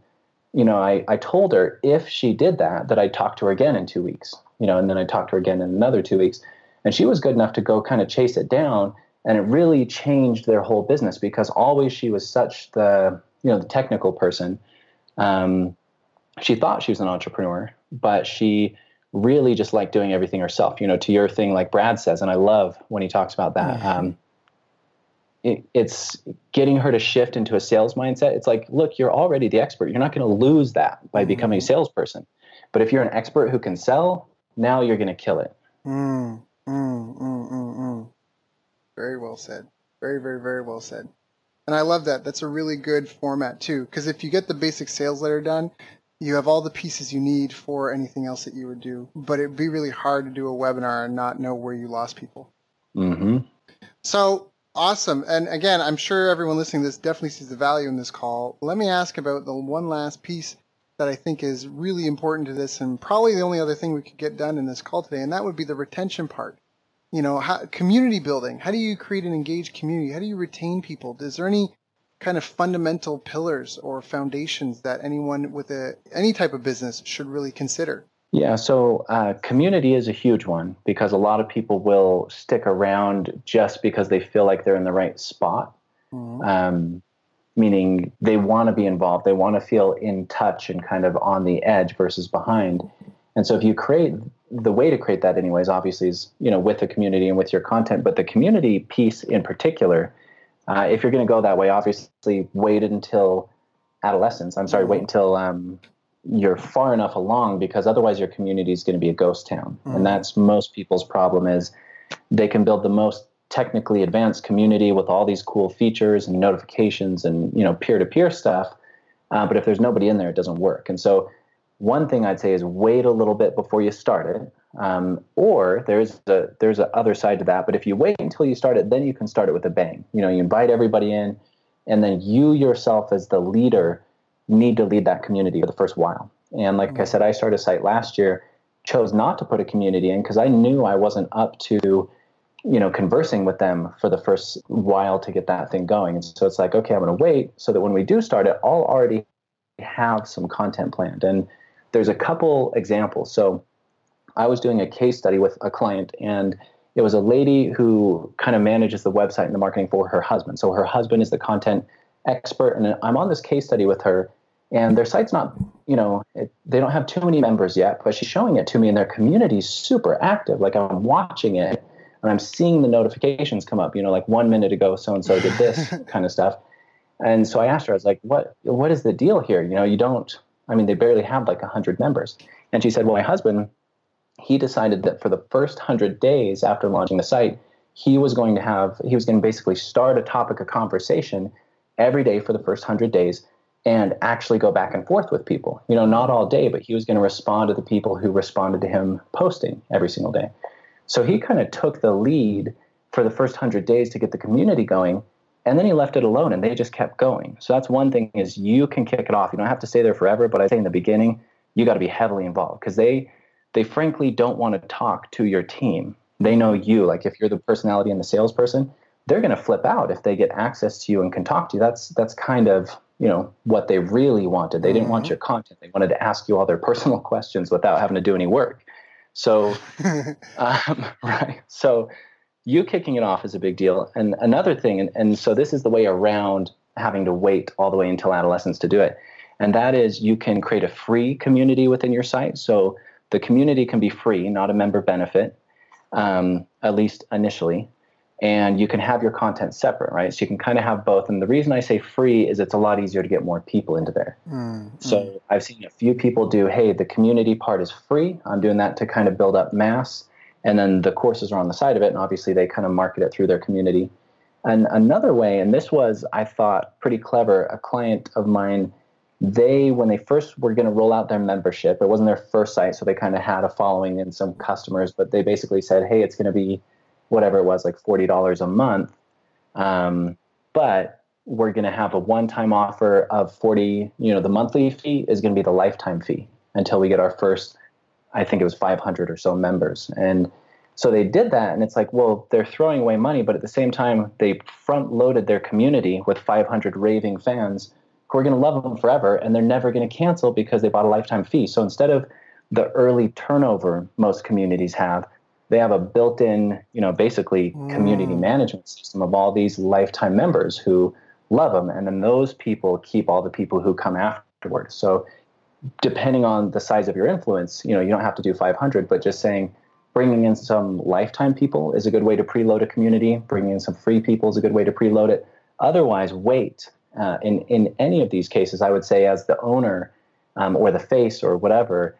you know, I, I told her if she did that, that I'd talk to her again in two weeks, you know, and then I talked to her again in another two weeks. And she was good enough to go kind of chase it down. And it really changed their whole business because always she was such the, you know, the technical person. Um, she thought she was an entrepreneur, but she really just liked doing everything herself, you know, to your thing, like Brad says. And I love when he talks about that. Um, it, it's getting her to shift into a sales mindset. It's like, look, you're already the expert. You're not going to lose that by becoming a salesperson. But if you're an expert who can sell, now you're going to kill it. Mm, mm, mm, mm, mm. Very well said. Very, very, very well said. And I love that. That's a really good format too. Because if you get the basic sales letter done, you have all the pieces you need for anything else that you would do. But it'd be really hard to do a webinar and not know where you lost people. Mm-hmm. So awesome. And again, I'm sure everyone listening to this definitely sees the value in this call. Let me ask about the one last piece that I think is really important to this and probably the only other thing we could get done in this call today, and that would be the retention part. You know, how, community building. How do you create an engaged community? How do you retain people? Is there any kind of fundamental pillars or foundations that anyone with a any type of business should really consider? Yeah, so uh, community is a huge one because a lot of people will stick around just because they feel like they're in the right spot. Mhm. Um, meaning they want to be involved, they want to feel in touch and kind of on the edge versus behind. And so if you create the way to create that anyways obviously is you know with the community and with your content but the community piece in particular uh, if you're going to go that way obviously wait until adolescence i'm sorry wait until um, you're far enough along because otherwise your community is going to be a ghost town Mhm. and that's most people's problem is they can build the most technically advanced community with all these cool features and notifications and you know peer-to-peer stuff uh, but if there's nobody in there it doesn't work and so one thing I'd say is wait a little bit before you start it. Um, or there's a there's a other side to that. But if you wait until you start it, then you can start it with a bang. You know, you invite everybody in, and then you yourself as the leader need to lead that community for the first while. And like I said, I started a site last year, chose not to put a community in because I knew I wasn't up to, you know, conversing with them for the first while to get that thing going. And so it's like, okay, I'm going to wait so that when we do start it, I'll already have some content planned. And there's a couple examples. So I was doing a case study with a client, and it was a lady who kind of manages the website and the marketing for her husband. So her husband is the content expert, and I'm on this case study with her, and their site's not, you know, it, they don't have too many members yet, but she's showing it to me, and their community is super active. Like I'm watching it, and I'm seeing the notifications come up. You know, like one minute ago, so and so did this kind of stuff. And so I asked her, I was like, "What? What is the deal here? You know, you don't." I mean, they barely have like 100 members. And she said, Well, my husband, he decided that for the first 100 days after launching the site, he was going to have, he was going to basically start a topic of conversation every day for the first 100 days and actually go back and forth with people. You know, not all day, but he was going to respond to the people who responded to him posting every single day. So he kind of took the lead for the first 100 days to get the community going and then he left it alone and they just kept going so that's one thing is you can kick it off you don't have to stay there forever but i say in the beginning you got to be heavily involved because they they frankly don't want to talk to your team they know you like if you're the personality and the salesperson they're going to flip out if they get access to you and can talk to you that's that's kind of you know what they really wanted they didn't want Mhm. your content they wanted to ask you all their personal questions without having to do any work so um, right. So you kicking it off is a big deal. And another thing, and, and so this is the way around having to wait all the way until adolescence to do it. And that is you can create a free community within your site. So the community can be free, not a member benefit, um, at least initially. And you can have your content separate, right? So you can kind of have both. And the reason I say free is it's a lot easier to get more people into there. Mm, So I've seen a few people do, hey, the community part is free. I'm doing that to kind of build up mass. And then the courses are on the side of it. And obviously they kind of market it through their community. And another way, and this was, I thought, pretty clever, a client of mine they when they first were going to roll out their membership it wasn't their first site so they kind of had a following and some customers but they basically said hey it's going to be whatever it was like $40 a month. Um, but we're going to have a one-time offer of 40 you know the monthly fee is going to be the lifetime fee until we get our first i think it was 500 or so members. And so they did that and it's like well they're throwing away money but at the same time they front loaded their community with 500 raving fans who are going to love them forever and they're never going to cancel because they bought a lifetime fee. So instead of the early turnover most communities have they have a built-in you know basically mm. community management system of all these lifetime members who love them and then those people keep all the people who come afterward so depending on the size of your influence you know you don't have to do 500 but just saying bringing in some lifetime people is a good way to preload a community. Bringing in some free people is a good way to preload it. Otherwise wait. Uh, in in any of these cases i would say as the owner um, or the face or whatever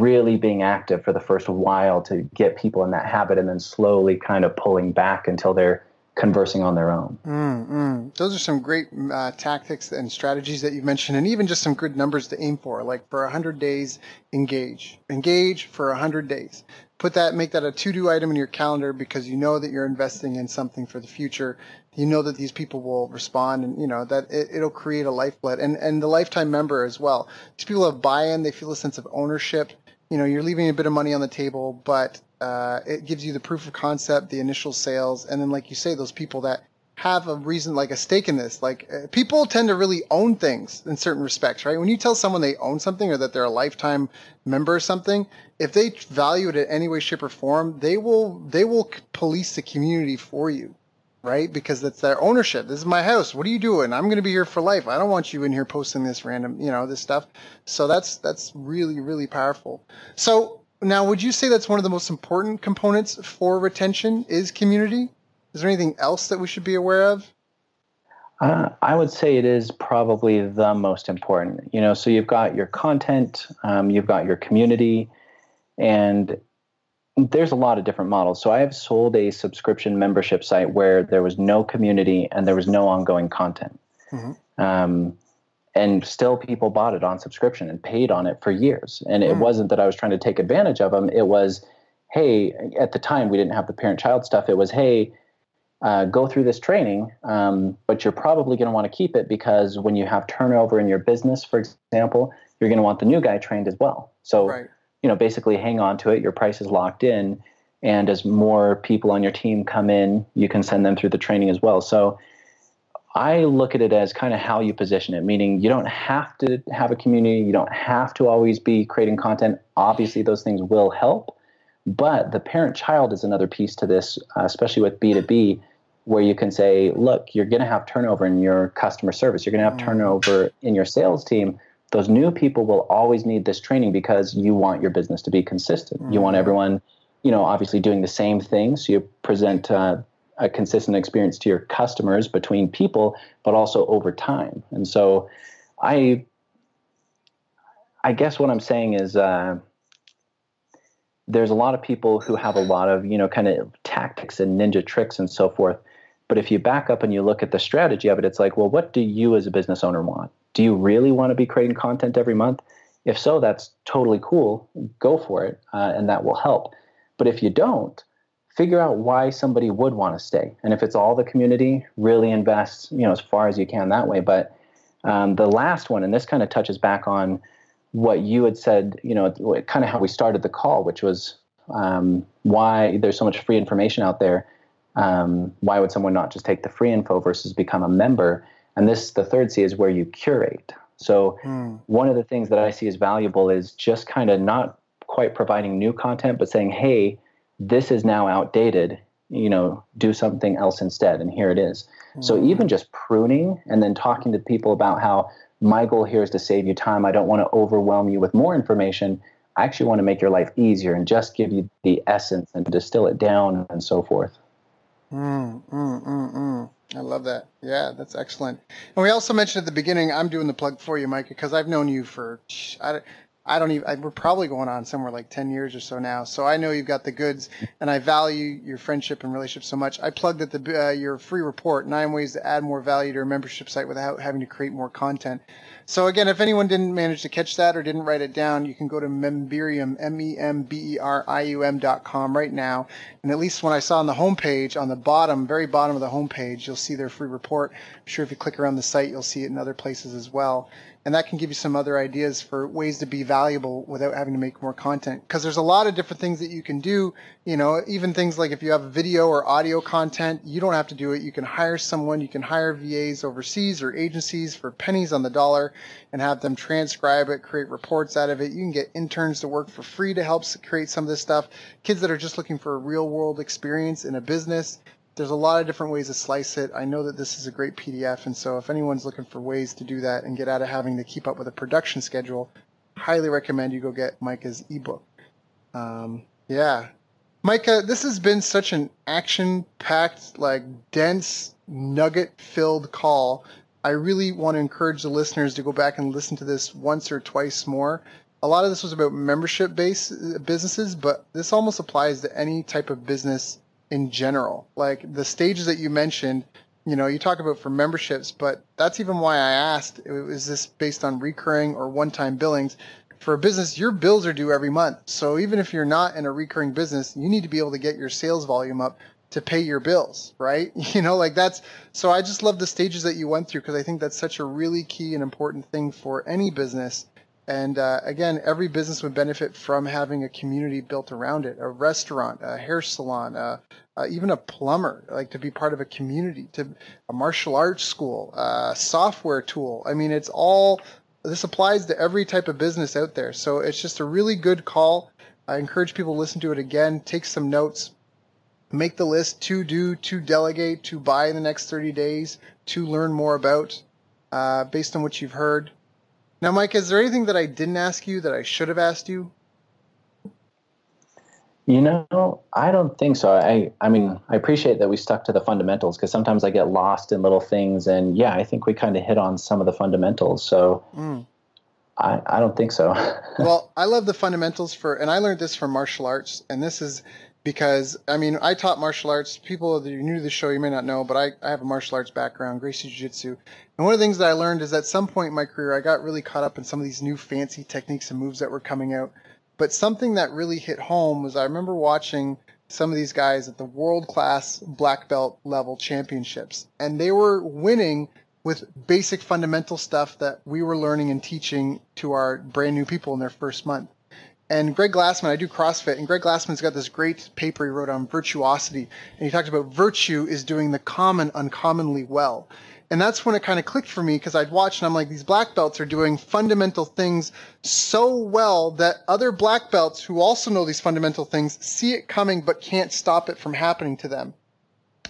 really being active for the first while to get people in that habit and then slowly kind of pulling back until they're conversing on their own. Mm-hmm. Those are some great uh, tactics and strategies that you've mentioned, and even just some good numbers to aim for. Like for 100 days, engage. Engage for 100 days. Put that, make that a to do item in your calendar because you know that you're investing in something for the future. You know that these people will respond, and you know that it, it'll create a lifeblood and and the lifetime member as well. These people have buy-in; they feel a sense of ownership. You know, you're leaving a bit of money on the table, but uh, it gives you the proof of concept, the initial sales, and then, like you say, those people that have a reason, like a stake in this. Like uh, people tend to really own things in certain respects, right? When you tell someone they own something or that they're a lifetime member of something, if they value it in any way, shape, or form, they will they will police the community for you, right? Because that's their ownership. This is my house. What are you doing? I'm going to be here for life. I don't want you in here posting this random, you know, this stuff. So that's that's really really powerful. So now, would you say that's one of the most important components for retention is community? Is there anything else that we should be aware of? Uh, I would say it is probably the most important. You know, so you've got your content, um, you've got your community, and there's a lot of different models. So I have sold a subscription membership site where there was no community and there was no ongoing content. Mm-hmm. Um, and still people bought it on subscription and paid on it for years and it mm. wasn't that i was trying to take advantage of them it was hey at the time we didn't have the parent child stuff it was hey uh, go through this training um, but you're probably going to want to keep it because when you have turnover in your business for example you're going to want the new guy trained as well so right. You know basically hang on to it your price is locked in and as more people on your team come in you can send them through the training as well so I look at it as kind of how you position it, meaning you don't have to have a community, you don't have to always be creating content. Obviously, those things will help, but the parent child is another piece to this, uh, especially with B2B, where you can say, look, you're going to have turnover in your customer service, you're going to have mm. turnover in your sales team. Those new people will always need this training because you want your business to be consistent. You want mm. everyone, you know, obviously doing the same thing. So you present uh, a consistent experience to your customers between people, but also over time. And so, I, I guess what I'm saying is, uh, there's a lot of people who have a lot of you know kind of tactics and ninja tricks and so forth. But if you back up and you look at the strategy of it, it's like, well, what do you as a business owner want? Do you really want to be creating content every month? If so, that's totally cool. Go for it, uh, and that will help. But if you don't, figure out why somebody would want to stay. And if it's all the community, really invest, you know, as far as you can that way. But um, the last one, and this kind of touches back on what you had said, you know, kind of how we started the call, which was um, why there's so much free information out there. Um, why would someone not just take the free info versus become a member? And this, the third C, is where you curate. So mm. one of the things that I see as valuable is just kind of not quite providing new content, but saying, hey, this is now outdated. You know do something else instead. And here it is. Mm-hmm. so even just pruning and then talking to people about how my goal here is to save you time. I don't want to overwhelm you with more information. I actually want to make your life easier and just give you the essence and distill it down and so forth. Mm, mm, mm, mm. I love that. Yeah, that's excellent. And we also mentioned at the beginning, I'm doing the plug for you, Mike, because I've known you for I, I don't even. I, we're probably going on somewhere like ten years or so now. So I know you've got the goods, and I value your friendship and relationship so much. I plugged at the uh, your free report, nine ways to add more value to a membership site without having to create more content. So again, if anyone didn't manage to catch that or didn't write it down, you can go to Memberium, M-E-M-B-E-R-I-U-M dot com right now. And at least when I saw on the homepage, on the bottom, very bottom of the homepage, you'll see their free report. I'm sure if you click around the site, you'll see it in other places as well and that can give you some other ideas for ways to be valuable without having to make more content. Because there's a lot of different things that you can do you know even things like if you have video or audio content you don't have to do it. You can hire someone. You can hire vas overseas or agencies for pennies on the dollar and have them transcribe it create reports out of it. You can get interns to work for free to help create some of this stuff. Kids that are just looking for a real world experience in a business there's a lot of different ways to slice it. I know that this is a great PDF, and so if anyone's looking for ways to do that and get out of having to keep up with a production schedule, highly recommend you go get Micah's ebook. Um, yeah, Micah, this has been such an action-packed, like dense, nugget-filled call. I really want to encourage the listeners to go back and listen to this once or twice more. A lot of this was about membership-based businesses, but this almost applies to any type of business in general. Like the stages that you mentioned, you know, you talk about for memberships, but that's even why I asked, is this based on recurring or one-time billings? For a business, your bills are due every month. So even if you're not in a recurring business, you need to be able to get your sales volume up to pay your bills, right? You know, like that's so I just love the stages that you went through because I think that's such a really key and important thing for any business and uh, again, every business would benefit from having a community built around it. A restaurant, a hair salon, uh, uh, even a plumber, like to be part of a community, to a martial arts school, a software tool. I mean, it's all. This applies to every type of business out there. So it's just a really good call. I encourage people to listen to it again, take some notes, make the list to do, to delegate, to buy in the next 30 days, to learn more about, uh, based on what you've heard. Now, Mike, is there anything that I didn't ask you that I should have asked you? You know, I don't think so. I, I mean, I appreciate that we stuck to the fundamentals because sometimes I get lost in little things, and yeah, I think we kind of hit on some of the fundamentals. So, mm. I, I don't think so. well, I love the fundamentals for, and I learned this from martial arts, and this is because I mean, I taught martial arts. People that are new to the show, you may not know, but I, I have a martial arts background, Gracie Jiu Jitsu. And one of the things that I learned is at some point in my career, I got really caught up in some of these new fancy techniques and moves that were coming out. But something that really hit home was I remember watching some of these guys at the world class black belt level championships, and they were winning with basic fundamental stuff that we were learning and teaching to our brand new people in their first month. And Greg Glassman, I do CrossFit, and Greg Glassman's got this great paper he wrote on virtuosity, and he talked about virtue is doing the common uncommonly well. And that's when it kind of clicked for me because I'd watch and I'm like, these black belts are doing fundamental things so well that other black belts who also know these fundamental things see it coming but can't stop it from happening to them.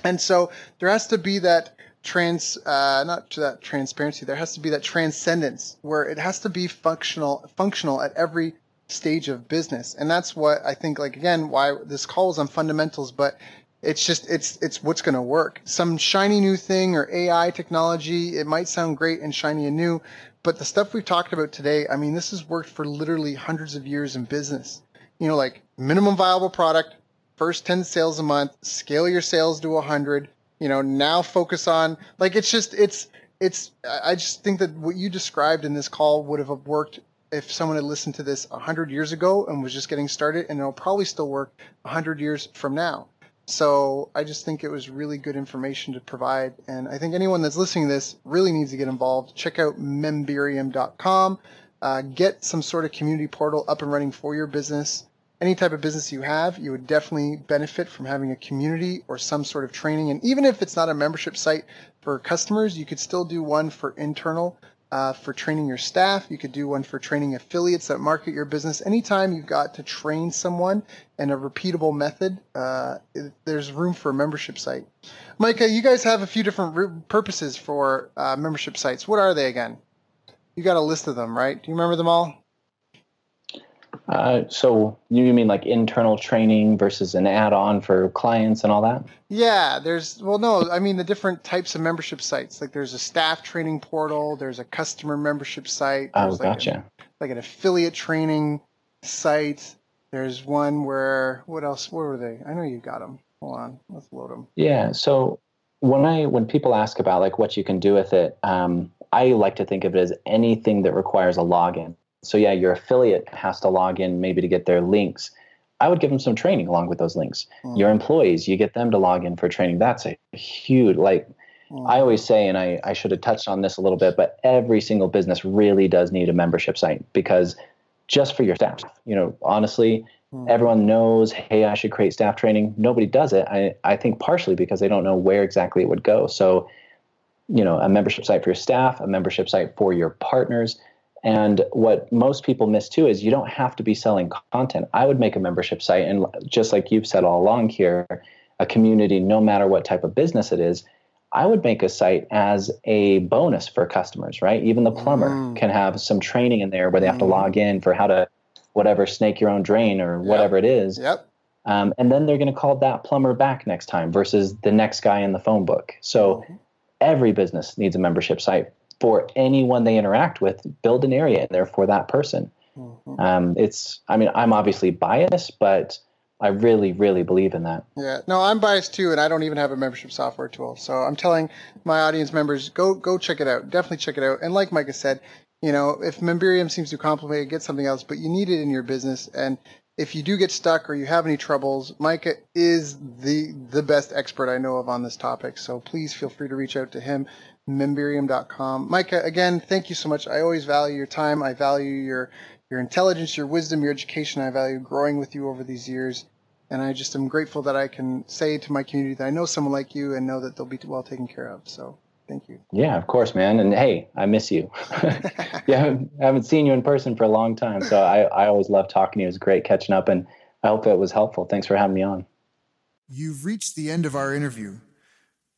And so there has to be that trans, uh, not to that transparency, there has to be that transcendence where it has to be functional, functional at every stage of business. And that's what I think, like, again, why this call is on fundamentals, but it's just, it's, it's what's going to work. Some shiny new thing or AI technology, it might sound great and shiny and new, but the stuff we've talked about today, I mean, this has worked for literally hundreds of years in business. You know, like minimum viable product, first 10 sales a month, scale your sales to 100, you know, now focus on, like, it's just, it's, it's, I just think that what you described in this call would have worked if someone had listened to this 100 years ago and was just getting started, and it'll probably still work 100 years from now. So I just think it was really good information to provide. And I think anyone that's listening to this really needs to get involved. Check out memberium.com. Uh, get some sort of community portal up and running for your business. Any type of business you have, you would definitely benefit from having a community or some sort of training. And even if it's not a membership site for customers, you could still do one for internal uh, for training your staff. You could do one for training affiliates that market your business. Anytime you've got to train someone in a repeatable method, uh, there's room for a membership site. Micah, you guys have a few different purposes for uh, membership sites. What are they again? You got a list of them, right? Do you remember them all? Uh, so you mean like internal training versus an add-on for clients and all that? Yeah, there's well, no, I mean the different types of membership sites. Like there's a staff training portal, there's a customer membership site. Oh, like, gotcha. a, like an affiliate training site. There's one where what else? Where were they? I know you got them. Hold on, let's load them. Yeah. So when I when people ask about like what you can do with it, um, I like to think of it as anything that requires a login. So yeah, your affiliate has to log in maybe to get their links. I would give them some training along with those links. Hmm. Your employees, you get them to log in for training. That's a huge like Hmm. I always say, and I, I should have touched on this a little bit, but every single business really does need a membership site because just for your staff, you know, honestly, Hmm. everyone knows, hey, I should create staff training. Nobody does it. I, I think partially because they don't know where exactly it would go. So, you know, a membership site for your staff, a membership site for your partners. And what most people miss too is you don't have to be selling content. I would make a membership site, and just like you've said all along here, a community, no matter what type of business it is, I would make a site as a bonus for customers, right? Even the plumber Mm. can have some training in there where they have to Mhm. log in for how to whatever snake your own drain or Yep. whatever it is. Yep. Um, and then they're going to call that plumber back next time versus the next guy in the phone book. So Mhm. every business needs a membership site for anyone they interact with. Build an area in there for that person. Mhm. Um, it's, I mean, I'm obviously biased, but I really, really believe in that. Yeah, no, I'm biased too, and I don't even have a membership software tool. So I'm telling my audience members, go go check it out. Definitely check it out. And like Micah said, you know, if Memberium seems too complicated, get something else. But you need it in your business, and if you do get stuck or you have any troubles, Micah is the the best expert I know of on this topic. So please feel free to reach out to him, memberium.com. Micah, uh, again, thank you so much. I always value your time. I value your your intelligence, your wisdom, your education. I value growing with you over these years. And I just am grateful that I can say to my community that I know someone like you and know that they'll be well taken care of. So thank you. Yeah, of course, man. And hey, I miss you. yeah, I haven't seen you in person for a long time. So I, I always love talking to you. It was great catching up, and I hope it was helpful. Thanks for having me on. You've reached the end of our interview.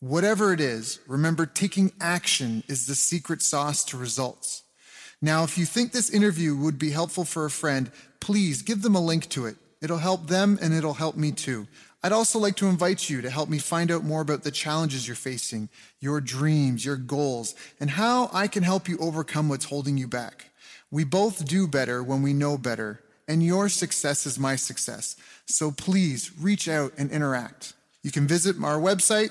Whatever it is, remember taking action is the secret sauce to results. Now, if you think this interview would be helpful for a friend, please give them a link to it. It'll help them and it'll help me too. I'd also like to invite you to help me find out more about the challenges you're facing, your dreams, your goals, and how I can help you overcome what's holding you back. We both do better when we know better, and your success is my success. So please reach out and interact. You can visit our website,